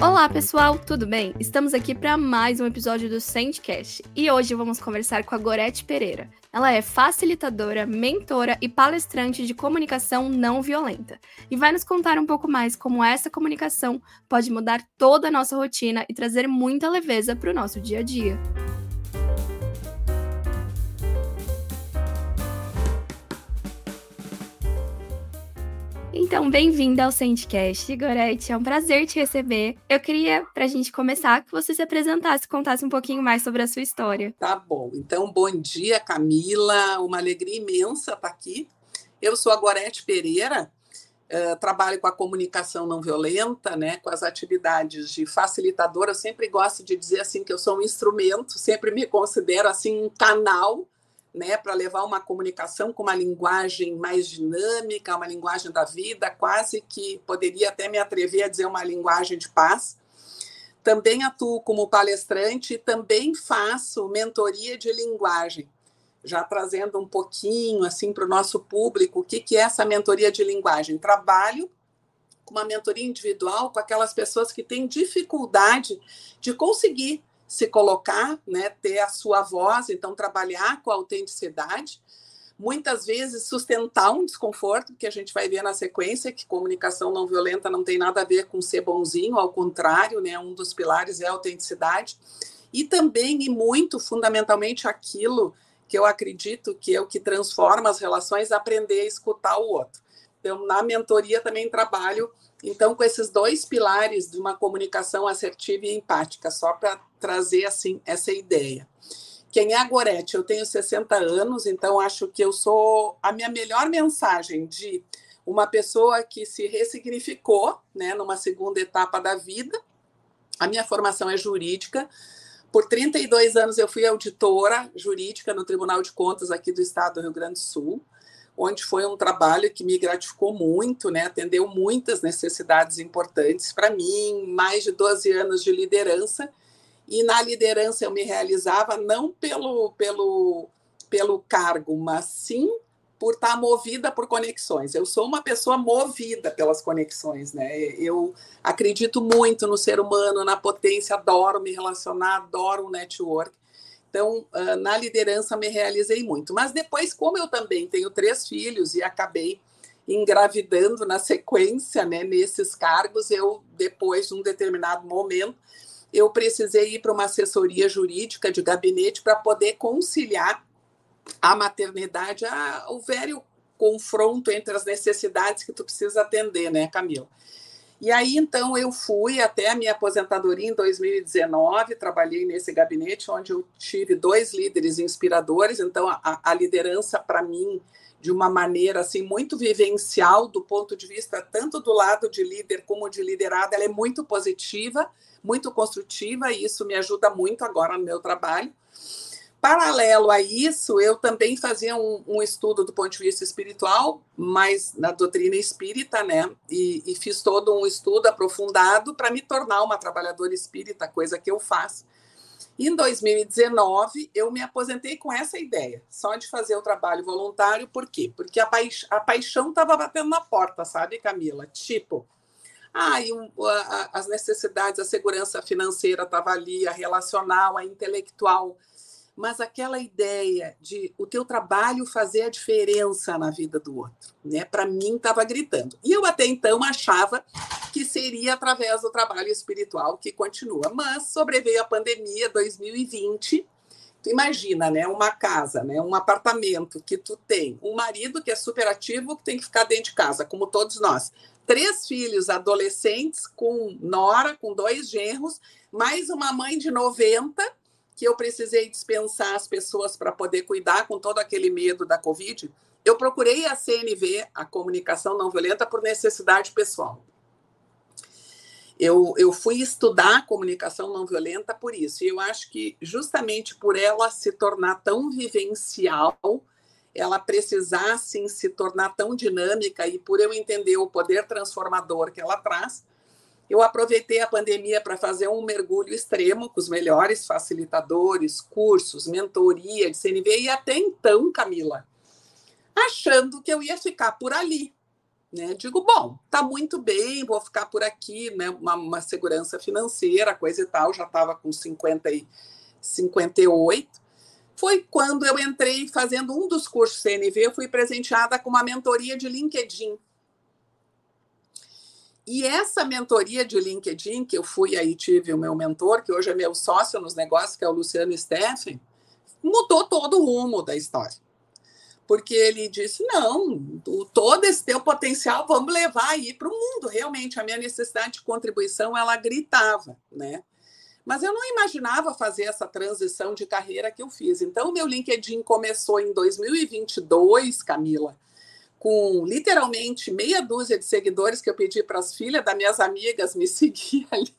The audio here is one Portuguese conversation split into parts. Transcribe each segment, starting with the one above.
Olá, pessoal, tudo bem? Estamos aqui para mais um episódio do Sandcast e hoje vamos conversar com a Gorete Pereira. Ela é facilitadora, mentora e palestrante de comunicação não violenta e vai nos contar um pouco mais como essa comunicação pode mudar toda a nossa rotina e trazer muita leveza para o nosso dia a dia. Então, bem-vinda ao Sandcast, Gorete. É um prazer te receber. Eu queria, para a gente começar, que você se apresentasse, contasse um pouquinho mais sobre a sua história. Tá bom. Então, bom dia, Camila. Uma alegria imensa estar aqui. Eu sou a Gorete Pereira, uh, trabalho com a comunicação não violenta, né, com as atividades de facilitadora. Eu sempre gosto de dizer assim que eu sou um instrumento, sempre me considero assim um canal né, para levar uma comunicação com uma linguagem mais dinâmica, uma linguagem da vida, quase que poderia até me atrever a dizer uma linguagem de paz. Também atuo como palestrante e também faço mentoria de linguagem, já trazendo um pouquinho assim para o nosso público o que, que é essa mentoria de linguagem. Trabalho com uma mentoria individual com aquelas pessoas que têm dificuldade de conseguir se colocar, né, ter a sua voz, então trabalhar com a autenticidade, muitas vezes sustentar um desconforto, que a gente vai ver na sequência que comunicação não violenta não tem nada a ver com ser bonzinho, ao contrário, né, um dos pilares é a autenticidade, e também e muito fundamentalmente aquilo que eu acredito que é o que transforma as relações, aprender a escutar o outro. Então, na mentoria também trabalho então, com esses dois pilares de uma comunicação assertiva e empática, só para trazer assim essa ideia. Quem é a Gorete? Eu tenho 60 anos, então acho que eu sou a minha melhor mensagem de uma pessoa que se ressignificou, né, numa segunda etapa da vida. A minha formação é jurídica. Por 32 anos eu fui auditora jurídica no Tribunal de Contas aqui do Estado do Rio Grande do Sul onde foi um trabalho que me gratificou muito, né? atendeu muitas necessidades importantes para mim, mais de 12 anos de liderança, e na liderança eu me realizava não pelo, pelo, pelo cargo, mas sim por estar movida por conexões. Eu sou uma pessoa movida pelas conexões, né? Eu acredito muito no ser humano, na potência, adoro me relacionar, adoro o network. Então, ah, na liderança me realizei muito. Mas depois, como eu também tenho três filhos e acabei engravidando na sequência, né, nesses cargos, eu depois de um determinado momento, eu precisei ir para uma assessoria jurídica de gabinete para poder conciliar a maternidade, a, o velho confronto entre as necessidades que tu precisa atender, né, Camila? E aí, então, eu fui até a minha aposentadoria em 2019, trabalhei nesse gabinete onde eu tive dois líderes inspiradores, então a, a liderança para mim de uma maneira assim muito vivencial do ponto de vista tanto do lado de líder como de liderada, ela é muito positiva, muito construtiva e isso me ajuda muito agora no meu trabalho. Paralelo a isso, eu também fazia um, um, estudo do ponto de vista espiritual, mas na doutrina espírita, né? E, e fiz todo um estudo aprofundado para me tornar uma trabalhadora espírita, coisa que eu faço. Em 2019, eu me aposentei com essa ideia, só de fazer o trabalho voluntário, por quê? Porque a, paix a paixão estava batendo na porta, sabe, Camila? Tipo, ah, e um, a, as necessidades, a segurança financeira estava ali, a relacional, a intelectual mas aquela ideia de o teu trabalho fazer a diferença na vida do outro, né? Para mim estava gritando. E eu até então achava que seria através do trabalho espiritual que continua, mas sobreveio a pandemia 2020. Tu imagina, né, uma casa, né, um apartamento que tu tem, um marido que é super ativo, que tem que ficar dentro de casa, como todos nós. Três filhos adolescentes com nora, com dois genros, mais uma mãe de 90 que eu precisei dispensar as pessoas para poder cuidar com todo aquele medo da Covid, eu procurei a CNV, a comunicação não violenta, por necessidade pessoal. Eu, eu fui estudar comunicação não violenta por isso. E eu acho que justamente por ela se tornar tão vivencial, ela precisar sim, se tornar tão dinâmica e por eu entender o poder transformador que ela traz, eu aproveitei a pandemia para fazer um mergulho extremo com os melhores facilitadores, cursos, mentoria de CNV, e até então, Camila, achando que eu ia ficar por ali. Né? Digo, bom, tá muito bem, vou ficar por aqui, né? Uma, uma segurança financeira, coisa e tal, já estava com 50 e 58. Foi quando eu entrei fazendo um dos cursos CNV, eu fui presenteada com uma mentoria de LinkedIn. E essa mentoria de LinkedIn, que eu fui aí, tive o meu mentor, que hoje é meu sócio nos negócios, que é o Luciano Steffen, mudou todo o rumo da história. Porque ele disse: não, todo esse teu potencial vamos levar aí para o mundo. Realmente, a minha necessidade de contribuição ela gritava, né? Mas eu não imaginava fazer essa transição de carreira que eu fiz. Então, o meu LinkedIn começou em 2022, Camila, com literalmente meia dúzia de seguidores que eu pedi para as filhas das minhas amigas me seguir ali.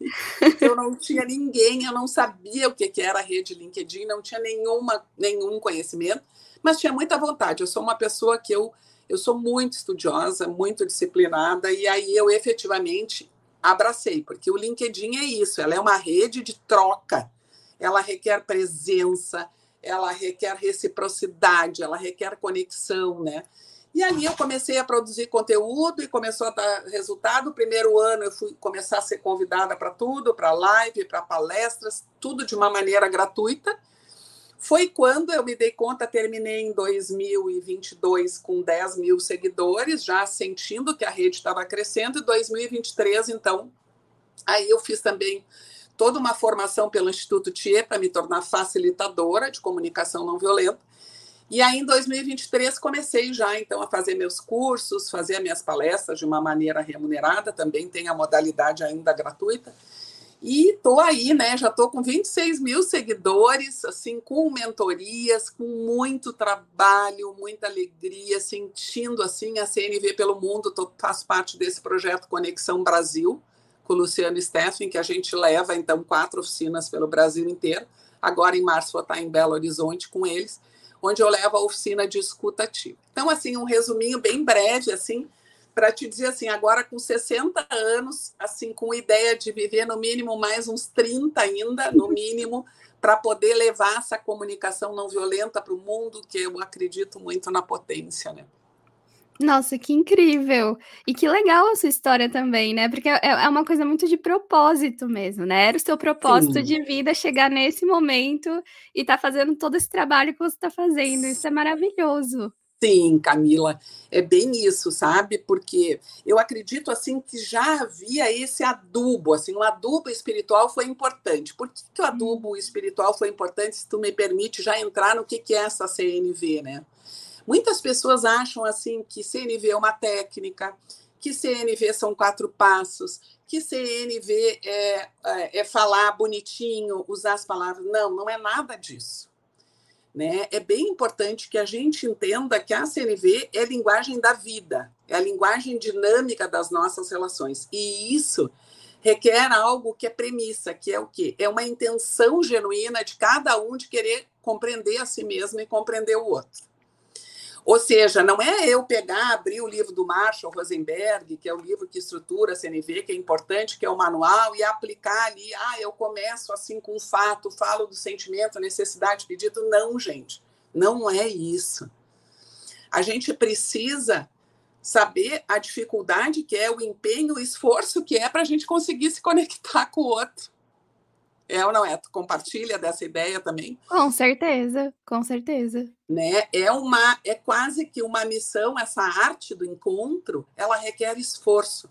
Eu não tinha ninguém, eu não sabia o que, que era a rede LinkedIn, não tinha nenhuma, nenhum conhecimento, mas tinha muita vontade. Eu sou uma pessoa que eu, eu sou muito estudiosa, muito disciplinada, e aí eu efetivamente abracei, porque o LinkedIn é isso, ela é uma rede de troca, ela requer presença, ela requer reciprocidade, ela requer conexão, né? E ali eu comecei a produzir conteúdo e começou a dar resultado. O primeiro ano eu fui começar a ser convidada para tudo, para live, para palestras, tudo de uma maneira gratuita. Foi quando eu me dei conta, terminei em 2022 com 10 mil seguidores, já sentindo que a rede estava crescendo, e 2023, então, aí eu fiz também toda uma formação pelo Instituto TIE para me tornar facilitadora de comunicação não violenta. E aí, em 2023, comecei já, então, a fazer meus cursos, fazer minhas palestras de uma maneira remunerada, também tem a modalidade ainda gratuita. E estou aí, né? Já estou com 26 mil seguidores, assim, com mentorias, com muito trabalho, muita alegria, sentindo assim a CNV pelo mundo. Tô, faço parte desse projeto Conexão Brasil, com o Luciano Steffen, que a gente leva, então, quatro oficinas pelo Brasil inteiro. Agora, em março, vou estar em Belo Horizonte com eles onde eu levo a oficina de escuta ativa. Então, assim, um resuminho bem breve, assim, para te dizer assim, agora com 60 anos, assim, com ideia de viver no mínimo mais uns 30 ainda, no mínimo, para poder levar essa comunicação não violenta para o mundo, que eu acredito muito na potência, né? Nossa, que incrível! E que legal a sua história também, né? Porque é, é uma coisa muito de propósito mesmo, né? Era o seu propósito Sim. de vida chegar nesse momento e estar tá fazendo todo esse trabalho que você está fazendo. Isso é maravilhoso. Sim, Camila, é bem isso, sabe? Porque eu acredito assim que já havia esse adubo, assim, o adubo espiritual foi importante. Por que, que o adubo espiritual foi importante? Se tu me permite já entrar no que, que é essa CNV, né? Muitas pessoas acham assim que CNV é uma técnica, que CNV são quatro passos, que CNV é, é, é falar bonitinho, usar as palavras. Não, não é nada disso. Né? É bem importante que a gente entenda que a CNV é a linguagem da vida, é a linguagem dinâmica das nossas relações. E isso requer algo que é premissa, que é o quê? É uma intenção genuína de cada um de querer compreender a si mesmo e compreender o outro. Ou seja, não é eu pegar, abrir o livro do Marshall Rosenberg, que é o livro que estrutura a CNV, que é importante, que é o manual, e aplicar ali, ah, eu começo assim com um fato, falo do sentimento, necessidade, pedido. Não, gente, não é isso. A gente precisa saber a dificuldade que é, o empenho, o esforço que é para a gente conseguir se conectar com o outro. É ou não é? Tu compartilha dessa ideia também? Com certeza, com certeza. Né? É uma, é quase que uma missão, essa arte do encontro, ela requer esforço.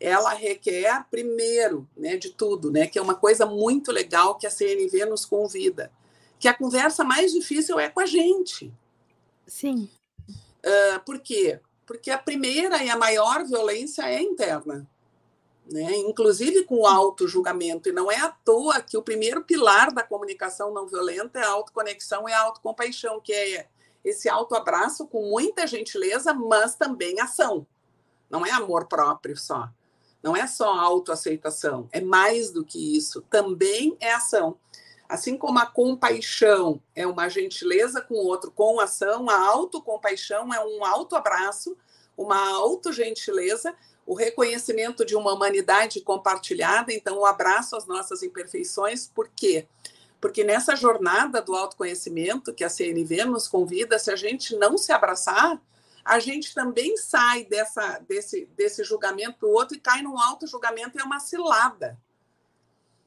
Ela requer, primeiro, né, de tudo, né, que é uma coisa muito legal que a CNV nos convida, que a conversa mais difícil é com a gente. Sim. Uh, por quê? Porque a primeira e a maior violência é interna né? inclusive com o auto-julgamento. E não é à toa que o primeiro pilar da comunicação não violenta é a autoconexão e a autocompaixão, que é esse autoabraço com muita gentileza, mas também ação. Não é amor próprio só. Não é só autoaceitação. É mais do que isso. Também é ação. Assim como a compaixão é uma gentileza com o outro com ação, a autocompaixão é um autoabraço, uma autogentileza o reconhecimento de uma humanidade compartilhada, então o abraço às nossas imperfeições, por quê? Porque nessa jornada do autoconhecimento que a CNV nos convida, se a gente não se abraçar, a gente também sai dessa, desse, desse julgamento do outro e cai num auto-julgamento e é uma cilada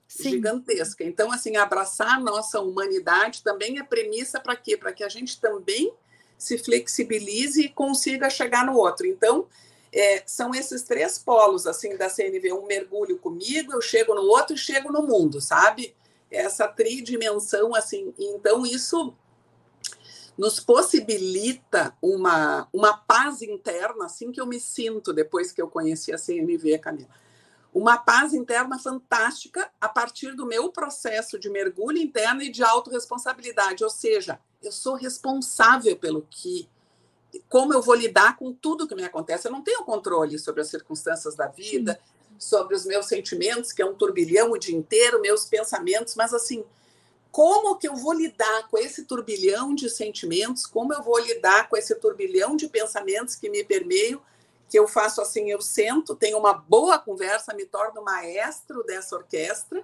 Sim. gigantesca. Então, assim, abraçar a nossa humanidade também é premissa para quê? Para que a gente também se flexibilize e consiga chegar no outro. Então, é, são esses três polos assim da CNV, um mergulho comigo, eu chego no outro e chego no mundo, sabe? Essa tridimensão assim. Então isso nos possibilita uma, uma paz interna, assim que eu me sinto depois que eu conheci a CNV, Camila. Uma paz interna fantástica a partir do meu processo de mergulho interno e de autorresponsabilidade, ou seja, eu sou responsável pelo que como eu vou lidar com tudo que me acontece. Eu não tenho controle sobre as circunstâncias da vida, Sim. sobre os meus sentimentos, que é um turbilhão o dia inteiro, meus pensamentos, mas assim, como que eu vou lidar com esse turbilhão de sentimentos? Como eu vou lidar com esse turbilhão de pensamentos que me permeiam? Que eu faço assim, eu sento, tenho uma boa conversa, me torno maestro dessa orquestra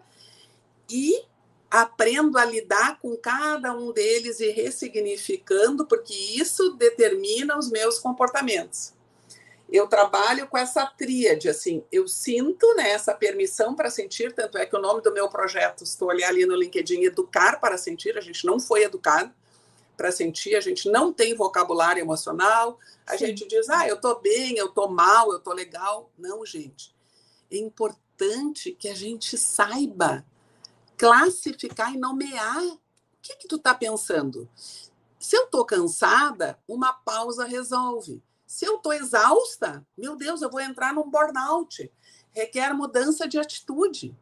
e aprendo a lidar com cada um deles e ressignificando, porque isso determina os meus comportamentos. Eu trabalho com essa tríade, assim, eu sinto né, essa permissão para sentir, tanto é que o nome do meu projeto, estou olhando ali no LinkedIn, Educar para Sentir, a gente não foi educado para sentir, a gente não tem vocabulário emocional, a Sim. gente diz, ah, eu estou bem, eu estou mal, eu estou legal. Não, gente, é importante que a gente saiba classificar e nomear. O que, que tu está pensando? Se eu estou cansada, uma pausa resolve. Se eu estou exausta, meu Deus, eu vou entrar num burnout. Requer mudança de atitude.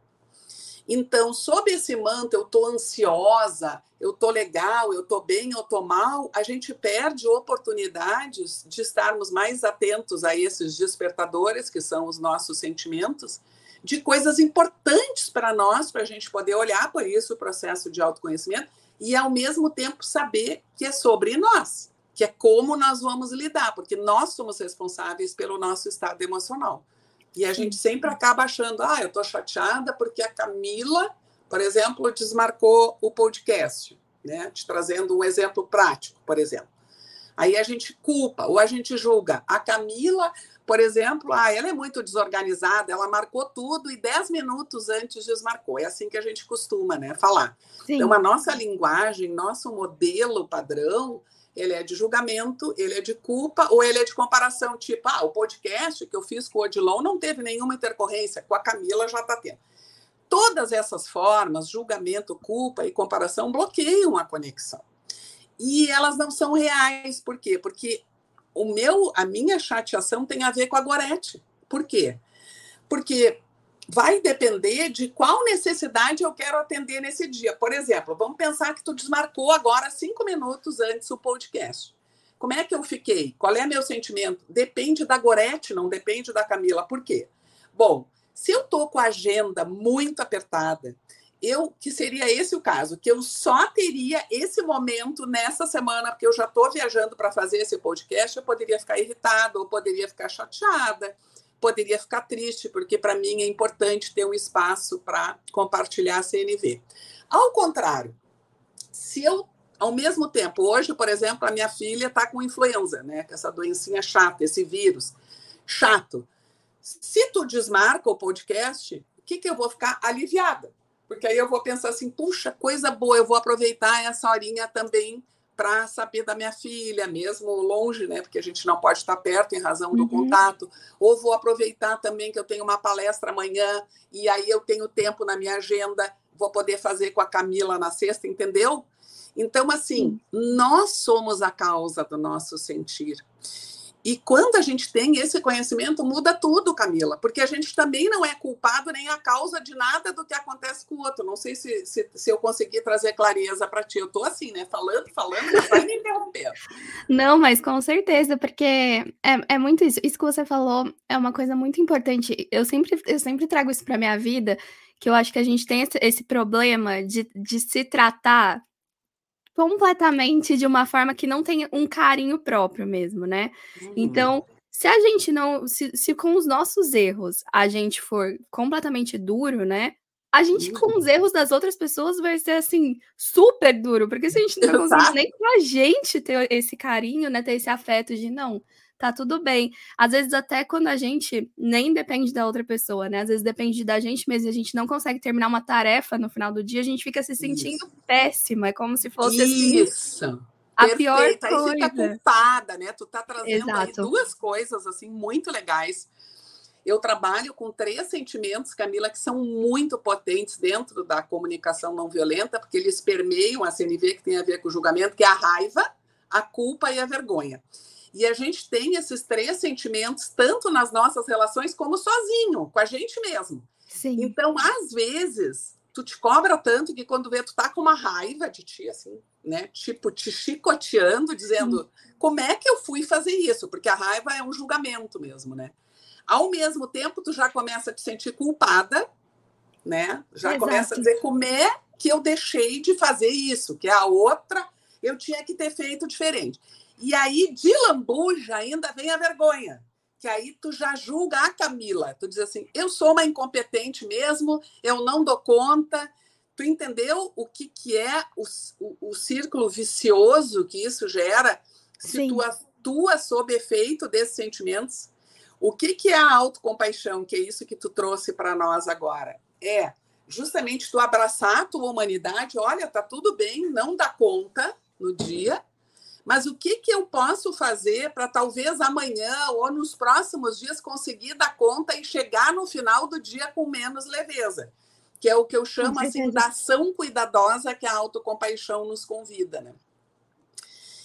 Então, sob esse manto, eu estou ansiosa, eu estou legal, eu estou bem, eu estou mal, a gente perde oportunidades de estarmos mais atentos a esses despertadores, que são os nossos sentimentos, de coisas importantes para nós, para a gente poder olhar por isso o processo de autoconhecimento e, ao mesmo tempo, saber que é sobre nós, que é como nós vamos lidar, porque nós somos responsáveis pelo nosso estado emocional. E a gente sempre acaba achando, ah, eu estou chateada porque a Camila, por exemplo, desmarcou o podcast, né? Te trazendo um exemplo prático, por exemplo. Aí a gente culpa ou a gente julga. A Camila por exemplo, ah, ela é muito desorganizada, ela marcou tudo e dez minutos antes desmarcou. É assim que a gente costuma né, falar. Sim. Então, a nossa linguagem, nosso modelo padrão, ele é de julgamento, ele é de culpa ou ele é de comparação, tipo, ah, o podcast que eu fiz com o Odilon não teve nenhuma intercorrência, com a Camila já está tendo. Todas essas formas, julgamento, culpa e comparação, bloqueiam a conexão. E elas não são reais, por quê? Porque o meu, a minha chateação tem a ver com a Gorete. Por quê? Porque vai depender de qual necessidade eu quero atender nesse dia. Por exemplo, vamos pensar que tu desmarcou agora cinco minutos antes o podcast. Como é que eu fiquei? Qual é meu sentimento? Depende da Gorete, não depende da Camila. Por quê? Bom, se eu tô com a agenda muito apertada, eu que seria esse o caso, que eu só teria esse momento nessa semana, porque eu já estou viajando para fazer esse podcast, eu poderia ficar irritada, ou poderia ficar chateada, poderia ficar triste, porque para mim é importante ter um espaço para compartilhar a CNV. Ao contrário, se eu ao mesmo tempo, hoje, por exemplo, a minha filha está com influenza, né? Essa doencinha chata, esse vírus chato. Se tu desmarca o podcast, o que, que eu vou ficar aliviada? Porque aí eu vou pensar assim, puxa, coisa boa, eu vou aproveitar essa horinha também para saber da minha filha, mesmo longe, né? Porque a gente não pode estar perto em razão do uhum. contato. Ou vou aproveitar também que eu tenho uma palestra amanhã e aí eu tenho tempo na minha agenda, vou poder fazer com a Camila na sexta, entendeu? Então, assim, nós somos a causa do nosso sentir. E quando a gente tem esse conhecimento, muda tudo, Camila, porque a gente também não é culpado nem a causa de nada do que acontece com o outro. Não sei se, se, se eu consegui trazer clareza para ti. Eu estou assim, né? Falando, falando, mas vai me interromper. Não, mas com certeza, porque é, é muito isso. Isso que você falou é uma coisa muito importante. Eu sempre, eu sempre trago isso para minha vida, que eu acho que a gente tem esse, esse problema de, de se tratar completamente de uma forma que não tem um carinho próprio mesmo, né? Uhum. Então, se a gente não, se, se, com os nossos erros a gente for completamente duro, né? a gente, com os erros das outras pessoas, vai ser assim, super duro, porque se a gente não consegue nem com a gente ter esse carinho, né? Ter esse afeto de não, tá tudo bem. Às vezes, até quando a gente nem depende da outra pessoa, né? Às vezes depende da gente mesmo, a gente não consegue terminar uma tarefa no final do dia, a gente fica se sentindo Isso. péssima, é como se fosse assim, Isso. assim. A Perfeito. pior coisa. Aí fica culpada, né? Tu tá trazendo duas coisas assim muito legais. Eu trabalho com três sentimentos, Camila, que são muito potentes dentro da comunicação não violenta, porque eles permeiam a CNV, que tem a ver com o julgamento, que é a raiva, a culpa e a vergonha. E a gente tem esses três sentimentos tanto nas nossas relações como sozinho, com a gente mesmo. Sim. Então, às vezes, tu te cobra tanto que quando vê, tu tá com uma raiva de ti, assim, né? Tipo, te chicoteando, dizendo Sim. como é que eu fui fazer isso? Porque a raiva é um julgamento mesmo, né? Ao mesmo tempo, tu já começa a te sentir culpada, né? Já Exato. começa a dizer como é que eu deixei de fazer isso, que a outra eu tinha que ter feito diferente. E aí, de lambuja, ainda vem a vergonha. Que aí tu já julga a Camila. Tu diz assim: eu sou uma incompetente mesmo, eu não dou conta. Tu entendeu o que, que é o, o, o círculo vicioso que isso gera se Sim. tu atua sob efeito desses sentimentos? O que, que é a autocompaixão, que é isso que tu trouxe para nós agora? É justamente tu abraçar a tua humanidade, olha, tá tudo bem, não dá conta no dia, mas o que, que eu posso fazer para talvez amanhã ou nos próximos dias conseguir dar conta e chegar no final do dia com menos leveza? Que é o que eu chamo assim da ação cuidadosa que a autocompaixão nos convida, né?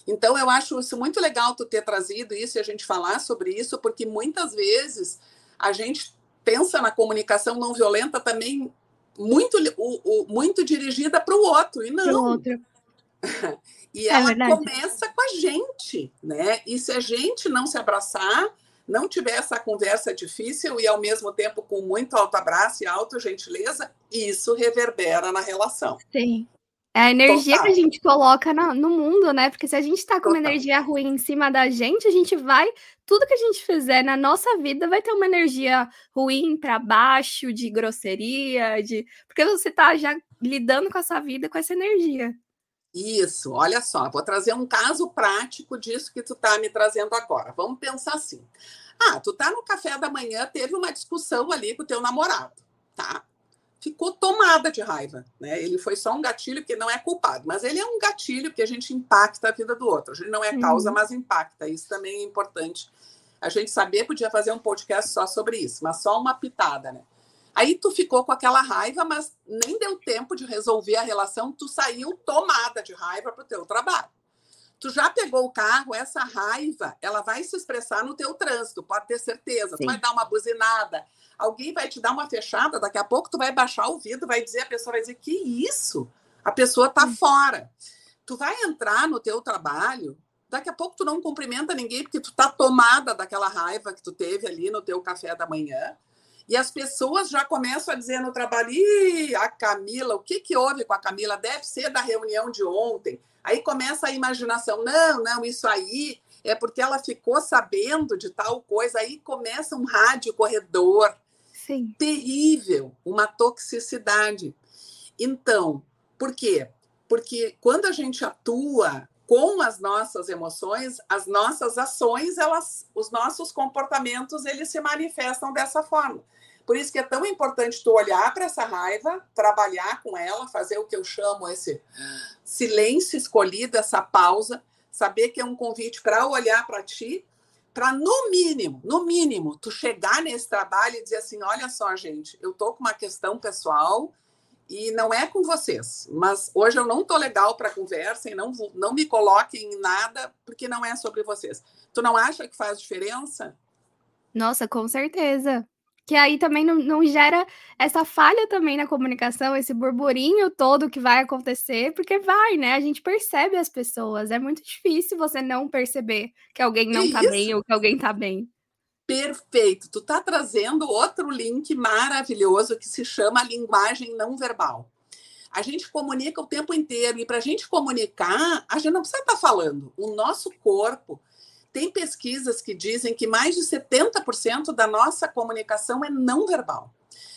Então eu acho isso muito legal tu ter trazido isso e a gente falar sobre isso, porque muitas vezes a gente pensa na comunicação não violenta também muito, o, o, muito dirigida para o outro, e não. Outro. E é ela começa com a gente, né? E se a gente não se abraçar, não tiver essa conversa difícil e ao mesmo tempo com muito alto abraço e auto gentileza, isso reverbera na relação. Sim. É a energia Total. que a gente coloca no, no mundo, né? Porque se a gente está com Total. uma energia ruim em cima da gente, a gente vai. Tudo que a gente fizer na nossa vida vai ter uma energia ruim para baixo, de grosseria, de. Porque você está já lidando com essa vida com essa energia. Isso, olha só, vou trazer um caso prático disso que tu tá me trazendo agora. Vamos pensar assim. Ah, tu tá no café da manhã, teve uma discussão ali com o teu namorado, tá? Ficou tomada de raiva, né? Ele foi só um gatilho que não é culpado, mas ele é um gatilho que a gente impacta a vida do outro. A gente não é causa, uhum. mas impacta. Isso também é importante. A gente saber, podia fazer um podcast só sobre isso, mas só uma pitada, né? Aí tu ficou com aquela raiva, mas nem deu tempo de resolver a relação, tu saiu tomada de raiva para o teu trabalho. Tu já pegou o carro, essa raiva, ela vai se expressar no teu trânsito, pode ter certeza. Sim. Tu vai dar uma buzinada, alguém vai te dar uma fechada, daqui a pouco tu vai baixar o vidro, vai dizer, a pessoa vai dizer, que isso? A pessoa tá fora. Tu vai entrar no teu trabalho, daqui a pouco tu não cumprimenta ninguém porque tu tá tomada daquela raiva que tu teve ali no teu café da manhã e as pessoas já começam a dizer no trabalho: Ih, a Camila, o que, que houve com a Camila? Deve ser da reunião de ontem. Aí começa a imaginação: não, não, isso aí é porque ela ficou sabendo de tal coisa. Aí começa um rádio corredor. Sim. Terrível, uma toxicidade. Então, por quê? Porque quando a gente atua com as nossas emoções, as nossas ações, elas, os nossos comportamentos, eles se manifestam dessa forma. Por isso que é tão importante tu olhar para essa raiva, trabalhar com ela, fazer o que eu chamo esse silêncio escolhido, essa pausa, saber que é um convite para olhar para ti, para no mínimo, no mínimo, tu chegar nesse trabalho e dizer assim, olha só, gente, eu tô com uma questão pessoal, e não é com vocês, mas hoje eu não estou legal para conversa e não, não me coloquem em nada porque não é sobre vocês. Tu não acha que faz diferença? Nossa, com certeza. Que aí também não, não gera essa falha também na comunicação, esse burburinho todo que vai acontecer, porque vai, né? A gente percebe as pessoas. É muito difícil você não perceber que alguém não está bem ou que alguém está bem. Perfeito. Tu está trazendo outro link maravilhoso que se chama linguagem não verbal. A gente comunica o tempo inteiro e para a gente comunicar, a gente não precisa estar tá falando. O nosso corpo tem pesquisas que dizem que mais de 70% da nossa comunicação é não verbal.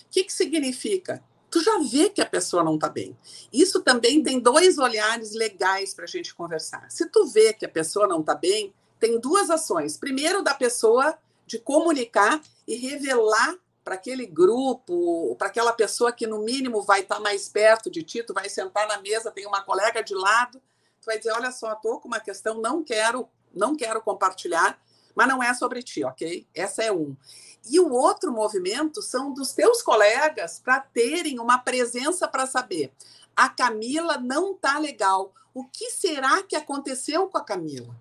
O que, que significa? tu já vê que a pessoa não está bem. Isso também tem dois olhares legais para a gente conversar. Se tu vê que a pessoa não está bem, tem duas ações. Primeiro, da pessoa de comunicar e revelar para aquele grupo, para aquela pessoa que no mínimo vai estar tá mais perto de ti, tu vai sentar na mesa, tem uma colega de lado, tu vai dizer, olha só, estou com uma questão, não quero, não quero compartilhar, mas não é sobre ti, ok? Essa é um. E o outro movimento são dos teus colegas para terem uma presença para saber. A Camila não tá legal. O que será que aconteceu com a Camila?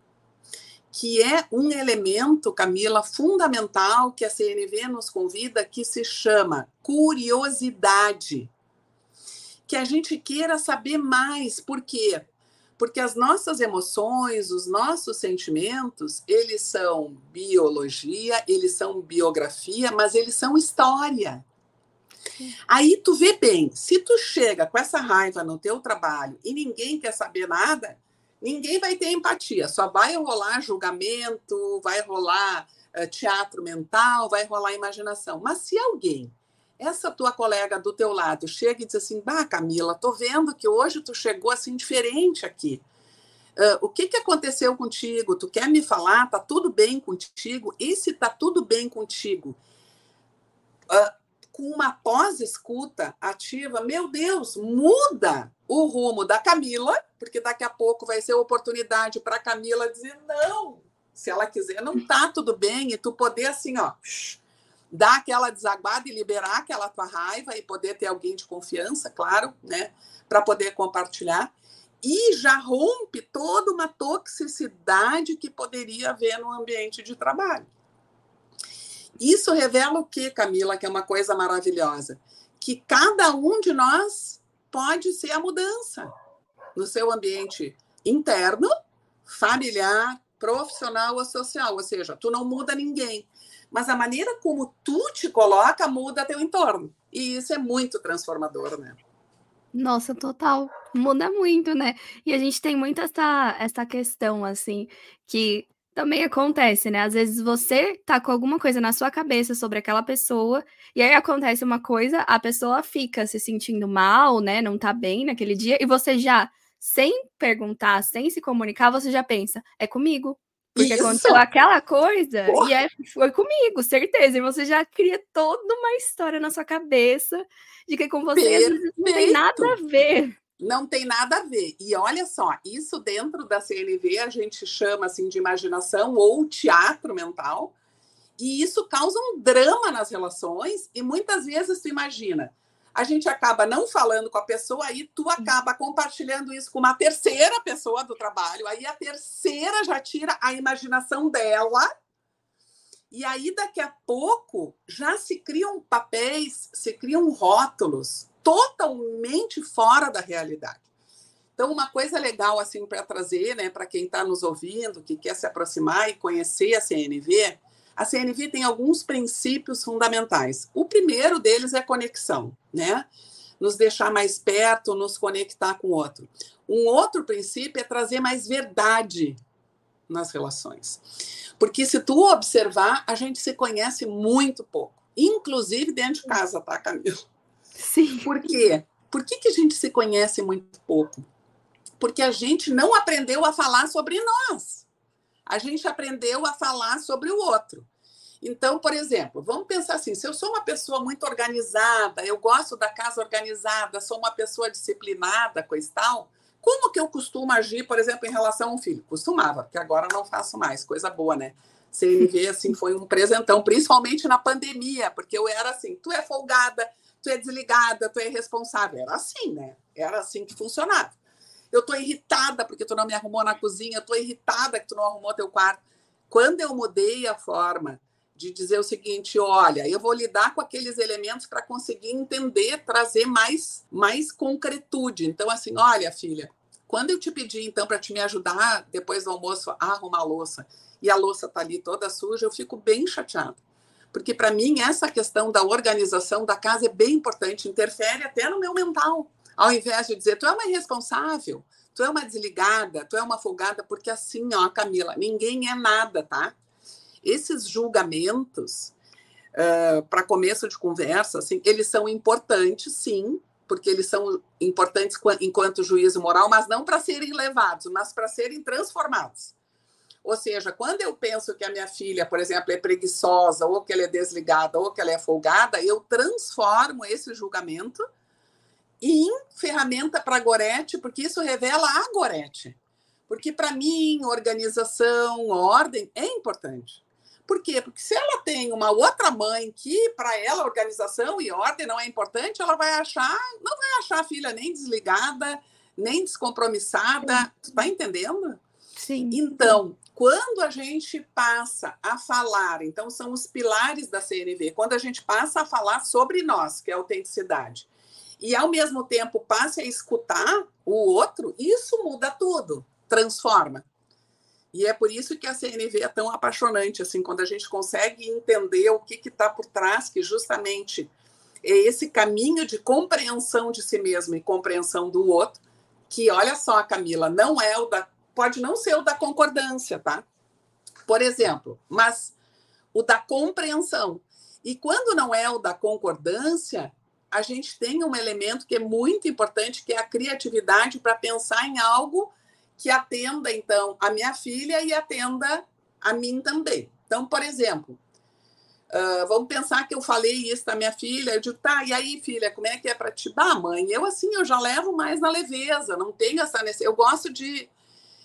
Que é um elemento, Camila, fundamental que a CNV nos convida, que se chama curiosidade. Que a gente queira saber mais. Por quê? Porque as nossas emoções, os nossos sentimentos, eles são biologia, eles são biografia, mas eles são história. Aí tu vê bem, se tu chega com essa raiva no teu trabalho e ninguém quer saber nada, ninguém vai ter empatia, só vai rolar julgamento, vai rolar uh, teatro mental, vai rolar imaginação. Mas se alguém essa tua colega do teu lado chega e diz assim, bah, Camila, tô vendo que hoje tu chegou assim diferente aqui. Uh, o que, que aconteceu contigo? Tu quer me falar? Tá tudo bem contigo? E se tá tudo bem contigo? Uh, com uma pós-escuta ativa, meu Deus, muda o rumo da Camila, porque daqui a pouco vai ser oportunidade para a Camila dizer não, se ela quiser, não tá tudo bem, e tu poder assim, ó, dar aquela desaguada e liberar aquela tua raiva e poder ter alguém de confiança, claro, né, para poder compartilhar. E já rompe toda uma toxicidade que poderia haver no ambiente de trabalho. Isso revela o que, Camila, que é uma coisa maravilhosa? Que cada um de nós pode ser a mudança no seu ambiente interno, familiar, profissional ou social. Ou seja, tu não muda ninguém, mas a maneira como tu te coloca muda teu entorno. E isso é muito transformador, né? Nossa, total. Muda muito, né? E a gente tem muito essa, essa questão, assim, que também acontece, né? Às vezes você tá com alguma coisa na sua cabeça sobre aquela pessoa, e aí acontece uma coisa, a pessoa fica se sentindo mal, né? Não tá bem naquele dia, e você já, sem perguntar, sem se comunicar, você já pensa, é comigo. Porque Isso. aconteceu aquela coisa Porra. e é, foi comigo, certeza. E você já cria toda uma história na sua cabeça de que com você não tem nada a ver. Não tem nada a ver. E olha só, isso dentro da CNV a gente chama assim de imaginação ou teatro mental. E isso causa um drama nas relações e muitas vezes tu imagina, a gente acaba não falando com a pessoa, aí tu acaba compartilhando isso com uma terceira pessoa do trabalho, aí a terceira já tira a imaginação dela, e aí daqui a pouco já se criam papéis, se criam rótulos totalmente fora da realidade. Então, uma coisa legal assim para trazer, né, para quem está nos ouvindo, que quer se aproximar e conhecer a CNV, a CNV tem alguns princípios fundamentais. O primeiro deles é conexão, né? Nos deixar mais perto, nos conectar com o outro. Um outro princípio é trazer mais verdade nas relações. Porque se tu observar, a gente se conhece muito pouco, inclusive dentro de casa, tá, Camila? Sim. Por quê? Por que, que a gente se conhece muito pouco? Porque a gente não aprendeu a falar sobre nós a gente aprendeu a falar sobre o outro. Então, por exemplo, vamos pensar assim: se eu sou uma pessoa muito organizada, eu gosto da casa organizada, sou uma pessoa disciplinada, coisa e tal, como que eu costumo agir, por exemplo, em relação a um filho? Costumava, porque agora não faço mais, coisa boa, né? CNV, assim, foi um presentão, principalmente na pandemia, porque eu era assim: tu é folgada, tu é desligada, tu é irresponsável. Era assim, né? Era assim que funcionava. Eu estou irritada porque tu não me arrumou na cozinha, eu estou irritada que tu não arrumou teu quarto. Quando eu mudei a forma de dizer o seguinte, olha, eu vou lidar com aqueles elementos para conseguir entender, trazer mais mais concretude. Então assim, olha, filha, quando eu te pedi então para te me ajudar depois do almoço a arrumar a louça e a louça tá ali toda suja, eu fico bem chateada. Porque para mim essa questão da organização da casa é bem importante, interfere até no meu mental. Ao invés de dizer, tu é uma irresponsável, tu é uma desligada, tu é uma folgada, porque assim, ó, Camila, ninguém é nada, tá? Esses julgamentos uh, para começo de conversa, assim, eles são importantes, sim, porque eles são importantes enquanto juízo moral, mas não para serem levados, mas para serem transformados. Ou seja, quando eu penso que a minha filha, por exemplo, é preguiçosa, ou que ela é desligada, ou que ela é folgada, eu transformo esse julgamento em ferramenta para a Gorete, porque isso revela a Gorete. Porque, para mim, organização, ordem é importante. Por quê? Porque se ela tem uma outra mãe que, para ela, organização e ordem não é importante, ela vai achar, não vai achar a filha nem desligada, nem descompromissada. Tu tá entendendo? Sim. Então, quando a gente passa a falar, então são os pilares da CNV, quando a gente passa a falar sobre nós, que é a autenticidade, e ao mesmo tempo passe a escutar o outro, isso muda tudo, transforma. E é por isso que a CNV é tão apaixonante, assim, quando a gente consegue entender o que está por trás, que justamente é esse caminho de compreensão de si mesmo e compreensão do outro, que olha só, Camila, não é o da. Pode não ser o da concordância, tá? Por exemplo, mas o da compreensão. E quando não é o da concordância, a gente tem um elemento que é muito importante, que é a criatividade para pensar em algo que atenda, então, a minha filha e atenda a mim também. Então, por exemplo, uh, vamos pensar que eu falei isso da minha filha, eu digo, tá, e aí, filha, como é que é para ti? Bah, mãe, eu assim, eu já levo mais na leveza, não tenho essa necessidade. Eu gosto de.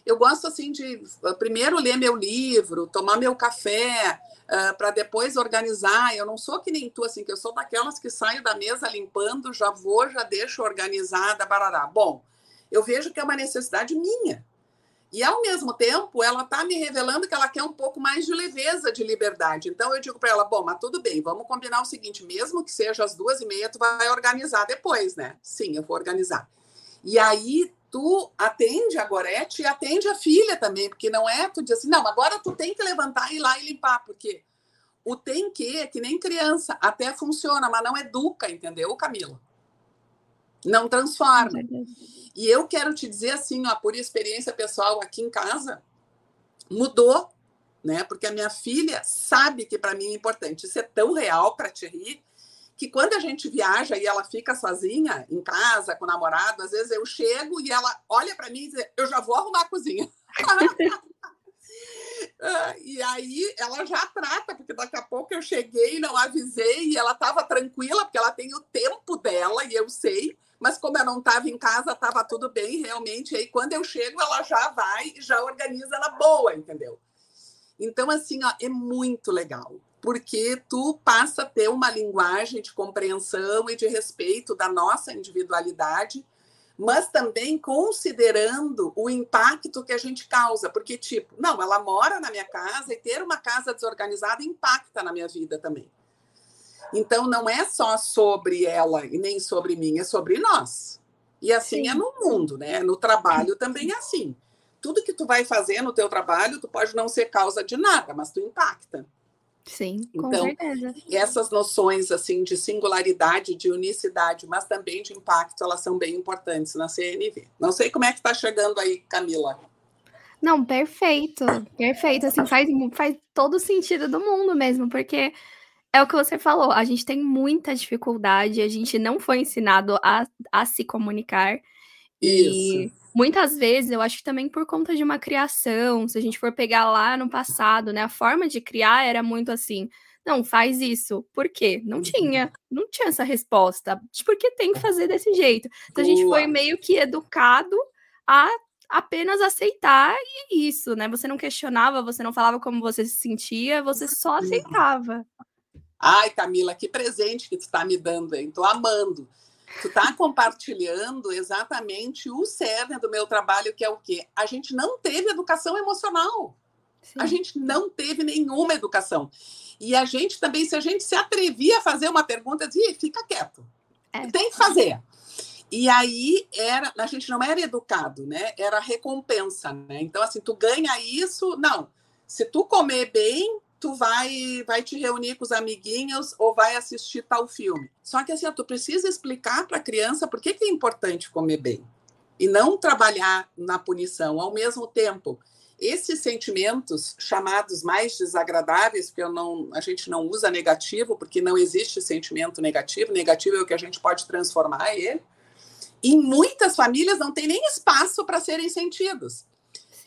Eu gosto assim de uh, primeiro ler meu livro, tomar meu café, uh, para depois organizar. Eu não sou que nem tu, assim, que eu sou daquelas que saio da mesa limpando, já vou, já deixo organizada, barará. Bom, eu vejo que é uma necessidade minha. E, ao mesmo tempo, ela está me revelando que ela quer um pouco mais de leveza, de liberdade. Então, eu digo para ela: bom, mas tudo bem, vamos combinar o seguinte: mesmo que seja às duas e meia, tu vai organizar depois, né? Sim, eu vou organizar. E aí, tu atende a Gorete e atende a filha também, porque não é tu diz assim: não, agora tu tem que levantar e ir lá e limpar, porque o tem que é que nem criança, até funciona, mas não educa, entendeu, Camila? Não transforma. E eu quero te dizer assim, ó, por experiência pessoal aqui em casa, mudou, né? Porque a minha filha sabe que para mim é importante. Isso é tão real para te rir que quando a gente viaja e ela fica sozinha em casa com o namorado, às vezes eu chego e ela olha para mim e diz: "Eu já vou arrumar a cozinha". Uh, e aí ela já trata, porque daqui a pouco eu cheguei, não avisei, e ela estava tranquila, porque ela tem o tempo dela, e eu sei, mas como eu não estava em casa, estava tudo bem, realmente. E aí, quando eu chego, ela já vai e já organiza ela boa, entendeu? Então, assim, ó, é muito legal, porque tu passa a ter uma linguagem de compreensão e de respeito da nossa individualidade, mas também considerando o impacto que a gente causa, porque, tipo, não, ela mora na minha casa e ter uma casa desorganizada impacta na minha vida também. Então, não é só sobre ela e nem sobre mim, é sobre nós. E assim é Sim. é no mundo, né? No trabalho também é assim. Tudo que tu vai fazer no teu trabalho, tu pode não ser causa de nada, mas tu impacta. Sim, com então, certeza. essas noções assim de singularidade, de unicidade, mas também de impacto, elas são bem importantes na CNV. Não sei como é que está chegando aí, Camila. Não, perfeito, perfeito. Assim, faz, faz todo sentido do mundo mesmo, porque é o que você falou, a gente tem muita dificuldade, a gente não foi ensinado a, a se comunicar. Isso. E muitas vezes, eu acho que também por conta de uma criação, se a gente for pegar lá no passado, né, a forma de criar era muito assim, não, faz isso. Por quê? Não uhum. tinha, não tinha essa resposta. Porque tem que fazer desse jeito. Então a gente foi meio que educado a apenas aceitar e isso, né? Você não questionava, você não falava como você se sentia, você só aceitava. Ai, Camila, que presente que tu está me dando, hein? Estou amando. Tu está compartilhando exatamente o cerne do meu trabalho, que é o quê? A gente não teve educação emocional. Sim. A gente não teve nenhuma educação. E a gente também, se a gente se atrevia a fazer uma pergunta, dizia, fica quieto. É. Tem que fazer. E aí era, a gente não era educado, né? Era recompensa, né? Então assim, tu ganha isso, não. Se tu comer bem, tu vai vai te reunir com os amiguinhos ou vai assistir tal filme. Só que assim, tu precisa explicar para a criança por que, que é importante comer bem e não trabalhar na punição. Ao mesmo tempo, esses sentimentos chamados mais desagradáveis, porque eu não, a gente não usa negativo, porque não existe sentimento negativo, negativo é o que a gente pode transformar ele. Em muitas famílias não tem nem espaço para serem sentidos.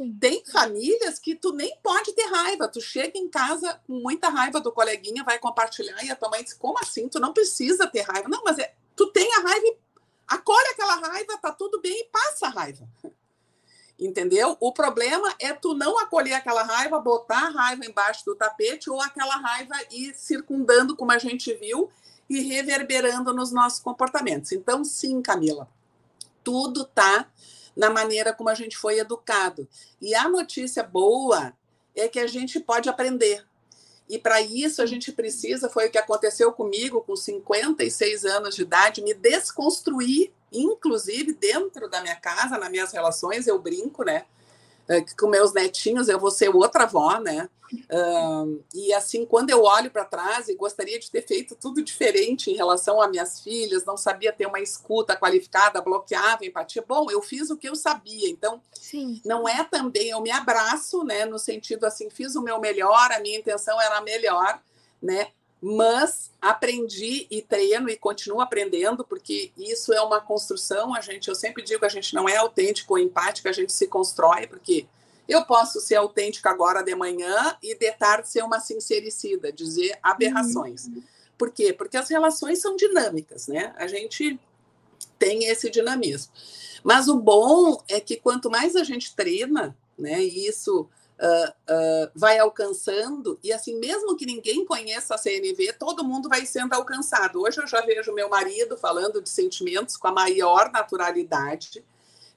Sim. Tem famílias que tu nem pode ter raiva. Tu chega em casa com muita raiva do coleguinha, vai compartilhar e a tua mãe diz: Como assim? Tu não precisa ter raiva. Não, mas é, tu tem a raiva, acolhe aquela raiva, tá tudo bem e passa a raiva. Entendeu? O problema é tu não acolher aquela raiva, botar a raiva embaixo do tapete ou aquela raiva ir circundando, como a gente viu, e reverberando nos nossos comportamentos. Então, sim, Camila, tudo tá na maneira como a gente foi educado. E a notícia boa é que a gente pode aprender. E para isso a gente precisa, foi o que aconteceu comigo com 56 anos de idade, me desconstruir inclusive dentro da minha casa, nas minhas relações, eu brinco, né? É, com meus netinhos, eu vou ser outra avó, né? Um, e assim, quando eu olho para trás e gostaria de ter feito tudo diferente em relação a minhas filhas, não sabia ter uma escuta qualificada, bloqueava empatia. Bom, eu fiz o que eu sabia, então Sim. não é também, eu me abraço, né? No sentido assim, fiz o meu melhor, a minha intenção era melhor, né? mas aprendi e treino e continuo aprendendo, porque isso é uma construção. A gente, eu sempre digo, a gente não é autêntico ou empático, a gente se constrói, porque eu posso ser autêntico agora de manhã e de tarde ser uma sincericida, dizer aberrações. Uhum. Por quê? Porque as relações são dinâmicas, né? A gente tem esse dinamismo. Mas o bom é que quanto mais a gente treina, né, e isso uh, uh, vai alcançando, e assim, mesmo que ninguém conheça a CNV, todo mundo vai sendo alcançado. Hoje eu já vejo meu marido falando de sentimentos com a maior naturalidade,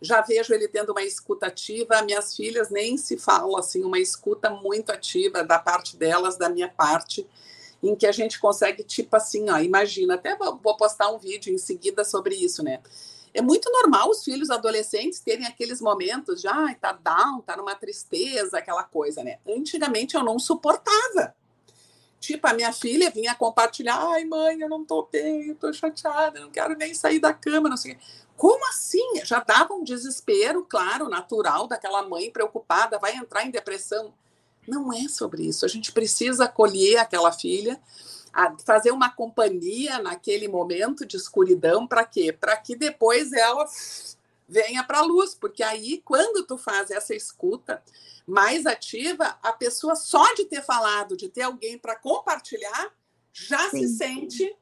já vejo ele tendo uma escuta ativa, minhas filhas nem se falam assim, uma escuta muito ativa da parte delas, da minha parte, em que a gente consegue, tipo assim, ó, imagina, até vou postar um vídeo em seguida sobre isso, né? É muito normal os filhos adolescentes terem aqueles momentos de, ai, tá down, tá numa tristeza, aquela coisa, né? Antigamente eu não suportava. Tipo, a minha filha vinha compartilhar, ai, mãe, eu não tô bem, eu tô chateada, não quero nem sair da cama, não sei Como assim? Já dava um desespero, claro, natural daquela mãe preocupada, vai entrar em depressão. Não é sobre isso. A gente precisa acolher aquela filha, fazer uma companhia naquele momento de escuridão para quê? Para que depois ela venha para a luz, porque aí quando tu faz essa escuta mais ativa, a pessoa só de ter falado, de ter alguém para compartilhar, já Sim. se sente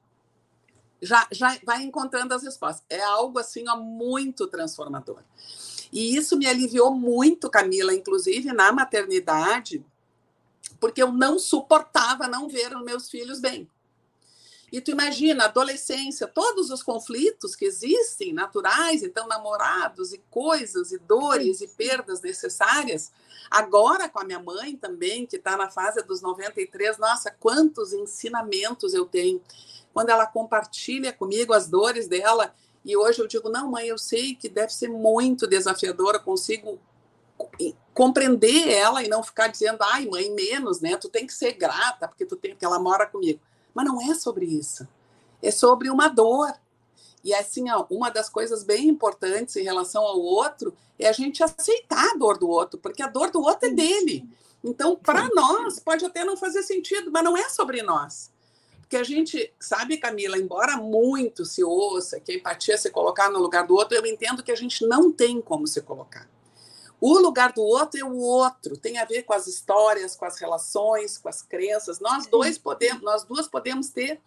já, já vai encontrando as respostas. É algo assim ó, muito transformador. E isso me aliviou muito, Camila, inclusive na maternidade, porque eu não suportava não ver os meus filhos bem. E tu imagina, adolescência, todos os conflitos que existem, naturais, então namorados e coisas e dores e perdas necessárias. Agora com a minha mãe também, que está na fase dos 93, nossa, quantos ensinamentos eu tenho. Quando ela compartilha comigo as dores dela, e hoje eu digo, não, mãe, eu sei que deve ser muito desafiadora, consigo compreender ela e não ficar dizendo, ai, mãe, menos, né? Tu tem que ser grata porque tu tem, porque ela mora comigo. Mas não é sobre isso. É sobre uma dor. E assim, ó, uma das coisas bem importantes em relação ao outro é a gente aceitar a dor do outro, porque a dor do outro é dele. Então, para nós, pode até não fazer sentido, mas não é sobre nós. Porque a gente, sabe, Camila, embora muito se ouça que a empatia se colocar no lugar do outro, eu entendo que a gente não tem como se colocar. O lugar do outro é o outro, tem a ver com as histórias, com as relações, com as crenças. Nós dois podemos, nós duas podemos ter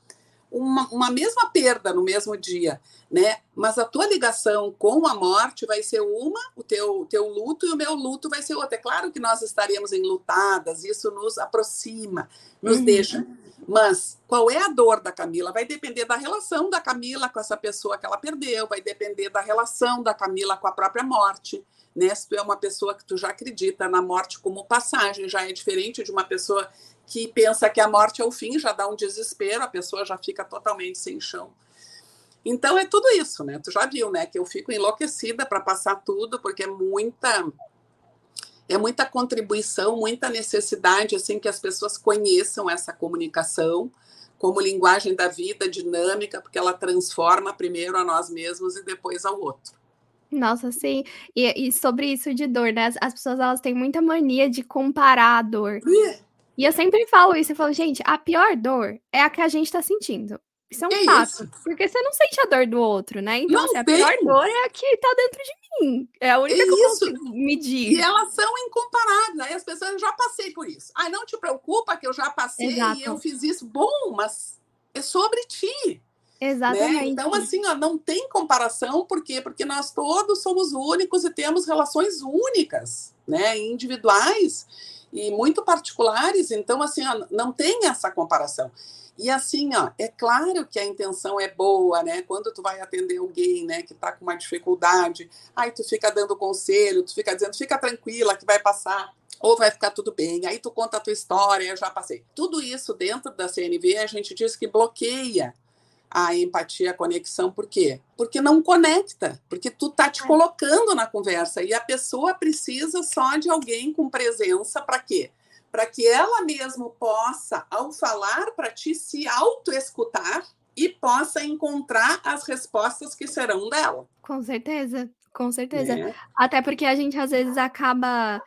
uma, uma mesma perda no mesmo dia, né? Mas a tua ligação com a morte vai ser uma, o teu, teu luto e o meu luto vai ser outra. É claro que nós estaremos enlutadas, isso nos aproxima, nos uhum. deixa. Mas qual é a dor da Camila? Vai depender da relação da Camila com essa pessoa que ela perdeu, vai depender da relação da Camila com a própria morte né? Se tu é uma pessoa que tu já acredita na morte como passagem, já é diferente de uma pessoa que pensa que a morte é o fim, já dá um desespero, a pessoa já fica totalmente sem chão. Então é tudo isso, né? Tu já viu, né? Que eu fico enlouquecida para passar tudo, porque é muita é muita contribuição, muita necessidade assim que as pessoas conheçam essa comunicação como linguagem da vida dinâmica, porque ela transforma primeiro a nós mesmos e depois ao outro. Nossa, sim. E, e sobre isso de dor, né? As, as pessoas elas têm muita mania de comparar a dor. E eu sempre falo isso, eu falo, gente, a pior dor é a que a gente tá sentindo. Isso é um é fato. Isso. Porque você não sente a dor do outro, né? Então, assim, a pior dor é a que tá dentro de mim. É a única é que eu isso. consigo medir. E elas são incomparáveis. Aí as pessoas, eu já passei por isso. Ai, não te preocupa que eu já passei Exato. e eu fiz isso. Bom, mas é sobre ti. Né? Exatamente. Né? Então, assim, ó, não tem comparação, por quê? Porque nós todos somos únicos e temos relações únicas, né? Individuais e muito particulares. Então, assim, ó, não tem essa comparação. E assim, ó, é claro que a intenção é boa, né? Quando tu vai atender alguém, né, que tá com uma dificuldade, aí tu fica dando conselho, tu fica dizendo, fica tranquila que vai passar ou vai ficar tudo bem. Aí tu conta a tua história, eu já passei. Tudo isso dentro da CNV a gente diz que bloqueia a empatia, a conexão, por quê? Porque não conecta, porque tu tá te é. colocando na conversa e a pessoa precisa só de alguém com presença para quê? Para que ela mesmo possa, ao falar para ti, se autoescutar e possa encontrar as respostas que serão dela. Com certeza, com certeza. É. Até porque a gente às vezes acaba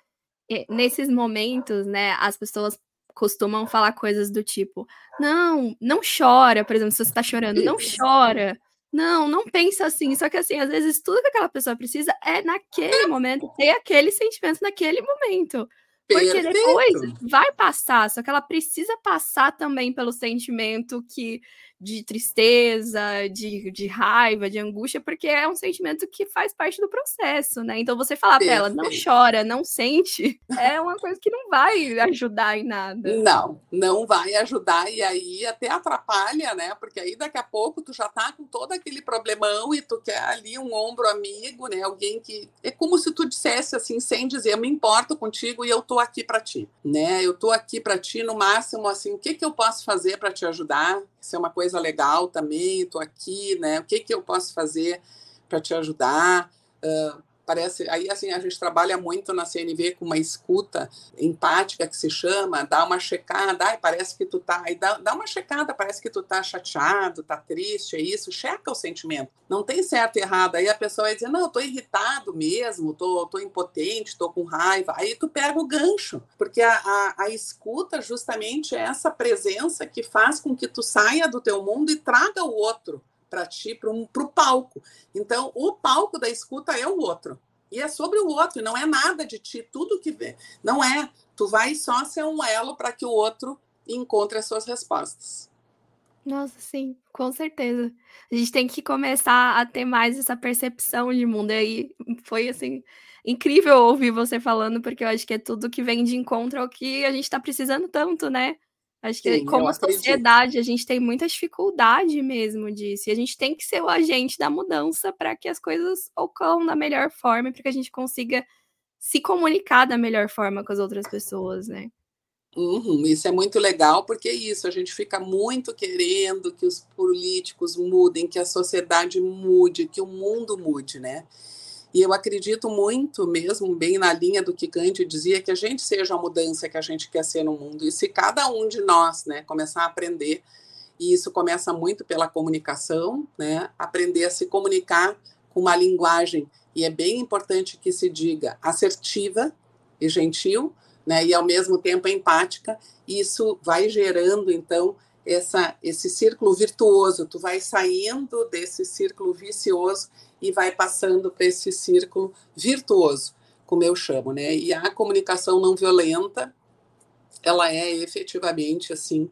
eh, nesses momentos, né, as pessoas costumam falar coisas do tipo: não, não chora, por exemplo, se você está chorando, não chora. Não, não pensa assim. Só que assim, às vezes tudo que aquela pessoa precisa é naquele momento ter aquele sentimento naquele momento. Porque Perfeito. depois vai passar, só que ela precisa passar também pelo sentimento que de tristeza, de, de raiva, de angústia, porque é um sentimento que faz parte do processo, né? Então você falar para ela, não chora, não sente, é uma coisa que não vai ajudar em nada. Não, não vai ajudar e aí até atrapalha, né? Porque aí daqui a pouco tu já tá com todo aquele problemão e tu quer ali um ombro amigo, né? Alguém que é como se tu dissesse assim, sem dizer, eu me importo contigo e eu tô aqui para ti, né? Eu tô aqui para ti no máximo assim, o que que eu posso fazer para te ajudar? Isso é uma coisa legal também, estou aqui, né? O que, que eu posso fazer para te ajudar? Uh, parece aí assim a gente trabalha muito na CNV com uma escuta empática que se chama dá uma checada ai, parece que tu tá aí dá, dá uma checada parece que tu tá chateado tá triste é isso checa o sentimento. Não tem certo e errado aí a pessoa vai dizer não eu tô irritado mesmo tô, tô impotente tô com raiva aí tu pega o gancho porque a, a, a escuta justamente é essa presença que faz com que tu saia do teu mundo e traga o outro para ti, para um, o palco. Então, o palco da escuta é o outro. E é sobre o outro, não é nada de ti, tudo que vê. Não é. Tu vai só ser um elo para que o outro encontre as suas respostas. Nossa, sim, com certeza. A gente tem que começar a ter mais essa percepção de mundo. E aí foi assim incrível ouvir você falando, porque eu acho que é tudo que vem de encontro ao que a gente está precisando tanto, né? Acho que, Sim, como sociedade, a gente tem muita dificuldade mesmo disso. E a gente tem que ser o agente da mudança para que as coisas ocorram da melhor forma, para que a gente consiga se comunicar da melhor forma com as outras pessoas, né? Uhum, isso é muito legal, porque é isso, a gente fica muito querendo que os políticos mudem, que a sociedade mude, que o mundo mude, né? E eu acredito muito, mesmo bem na linha do que Gandhi dizia, que a gente seja a mudança que a gente quer ser no mundo. E se cada um de nós né, começar a aprender, e isso começa muito pela comunicação, né, aprender a se comunicar com uma linguagem, e é bem importante que se diga assertiva e gentil, né, e ao mesmo tempo empática, isso vai gerando, então, essa, esse círculo virtuoso, tu vai saindo desse círculo vicioso e vai passando para esse círculo virtuoso, como eu chamo, né? E a comunicação não violenta, ela é efetivamente assim,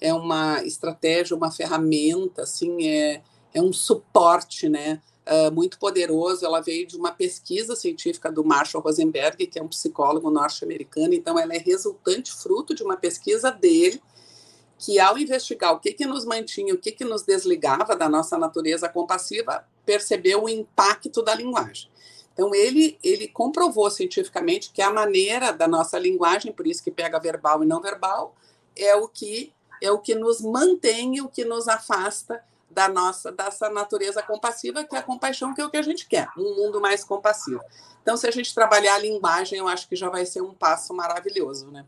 é uma estratégia, uma ferramenta, assim, é, é um suporte, né? Uh, muito poderoso. Ela veio de uma pesquisa científica do Marshall Rosenberg, que é um psicólogo norte-americano. Então, ela é resultante, fruto de uma pesquisa dele, que ao investigar o que, que nos mantinha, o que, que nos desligava da nossa natureza compassiva, percebeu o impacto da linguagem. Então, ele, ele comprovou cientificamente que a maneira da nossa linguagem, por isso que pega verbal e não verbal, é o que é o que nos mantém o que nos afasta da nossa dessa natureza compassiva, que é a compaixão, que é o que a gente quer, um mundo mais compassivo. Então, se a gente trabalhar a linguagem, eu acho que já vai ser um passo maravilhoso, né?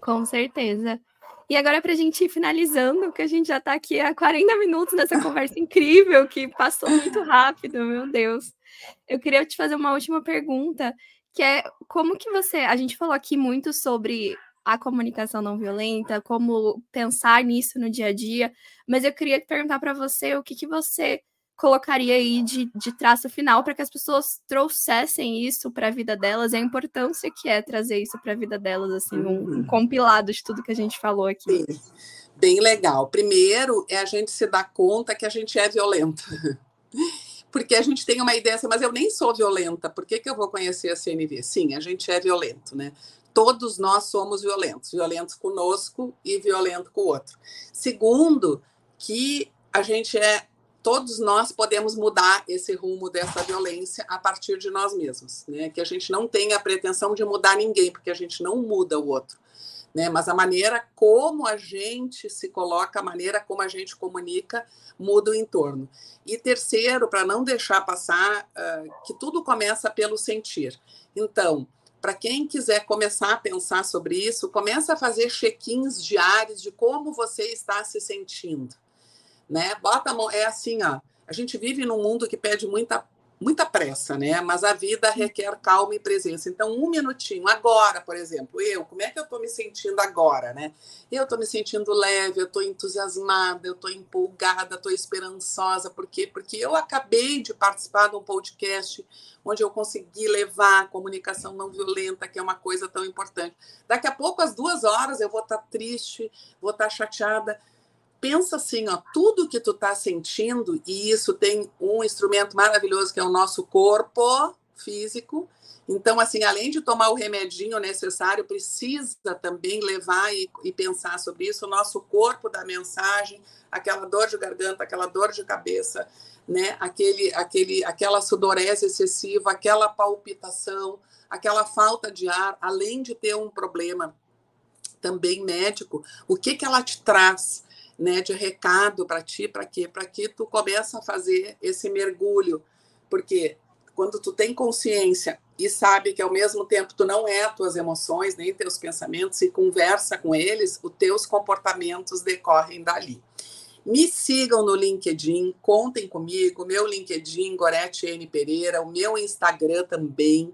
Com certeza. E agora, para a gente ir finalizando, que a gente já está aqui há 40 minutos nessa conversa incrível, que passou muito rápido, meu Deus. Eu queria te fazer uma última pergunta, que é como que você. A gente falou aqui muito sobre a comunicação não violenta, como pensar nisso no dia a dia, mas eu queria perguntar para você o que, que você colocaria aí de, de traço final para que as pessoas trouxessem isso para a vida delas e a importância que é trazer isso para a vida delas, assim, um, um, uhum. compilado de tudo que a gente falou aqui. Bem, bem legal. Primeiro é a gente se dar conta que a gente é violenta. Porque a gente tem uma ideia assim, mas eu nem sou violenta, por que, que eu vou conhecer a CNV? Sim, a gente é violento, né? Todos nós somos violentos, violentos conosco e violento com o outro. Segundo, que a gente é todos nós podemos mudar esse rumo dessa violência a partir de nós mesmos, né? Que a gente não tenha a pretensão de mudar ninguém, porque a gente não muda o outro, né? Mas a maneira como a gente se coloca, a maneira como a gente comunica, muda o entorno. E terceiro, para não deixar passar, uh, que tudo começa pelo sentir. Então, para quem quiser começar a pensar sobre isso, começa a fazer check-ins diários de como você está se sentindo né? Bota a mão, é assim, ó. A gente vive num mundo que pede muita muita pressa, né? Mas a vida requer calma e presença. Então, um minutinho, agora, por exemplo, eu, como é que eu estou me sentindo agora, né? Eu estou me sentindo leve, eu estou entusiasmada, eu estou empolgada, estou esperançosa. Por quê? Porque eu acabei de participar de um podcast onde eu consegui levar a comunicação não violenta, que é uma coisa tão importante. Daqui a pouco, às duas horas, eu vou estar tá triste, vou estar tá chateada pensa assim, ó, tudo que tu tá sentindo, e isso tem um instrumento maravilhoso que é o nosso corpo físico. Então, assim, além de tomar o remedinho necessário, precisa também levar e, e pensar sobre isso. O nosso corpo dá mensagem, aquela dor de garganta, aquela dor de cabeça, né? Aquele, aquele, aquela sudorese excessiva, aquela palpitação, aquela falta de ar, além de ter um problema também médico, o que que ela te traz? Né, de recado para ti, para quê? Para que tu começa a fazer esse mergulho, porque quando tu tem consciência e sabe que ao mesmo tempo tu não é tuas emoções nem teus pensamentos e conversa com eles, os teus comportamentos decorrem dali. Me sigam no LinkedIn, contem comigo, meu LinkedIn, Gorete N Pereira, o meu Instagram também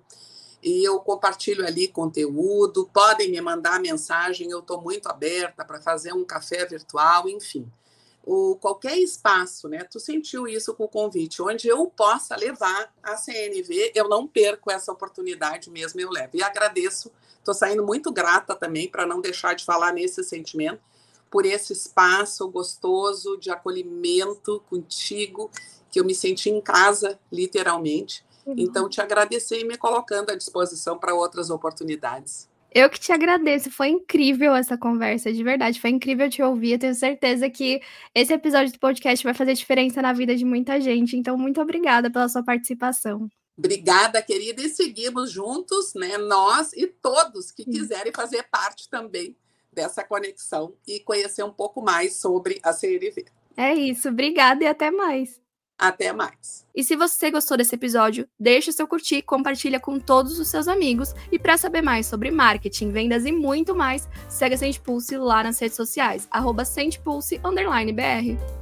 e eu compartilho ali conteúdo. Podem me mandar mensagem, eu estou muito aberta para fazer um café virtual, enfim. O, qualquer espaço, né? Tu sentiu isso com o convite, onde eu possa levar a CNV, eu não perco essa oportunidade mesmo, eu levo. E agradeço, estou saindo muito grata também, para não deixar de falar nesse sentimento, por esse espaço gostoso de acolhimento contigo, que eu me senti em casa, literalmente. Então, te agradecer e me colocando à disposição para outras oportunidades. Eu que te agradeço, foi incrível essa conversa, de verdade, foi incrível te ouvir. Eu tenho certeza que esse episódio do podcast vai fazer diferença na vida de muita gente. Então, muito obrigada pela sua participação. Obrigada, querida, e seguimos juntos, né? Nós e todos que quiserem fazer parte também dessa conexão e conhecer um pouco mais sobre a CNV. É isso, obrigada e até mais. Até mais. E se você gostou desse episódio, deixe seu curtir, compartilha com todos os seus amigos. E para saber mais sobre marketing, vendas e muito mais, segue a Sente Pulse lá nas redes sociais, arroba BR.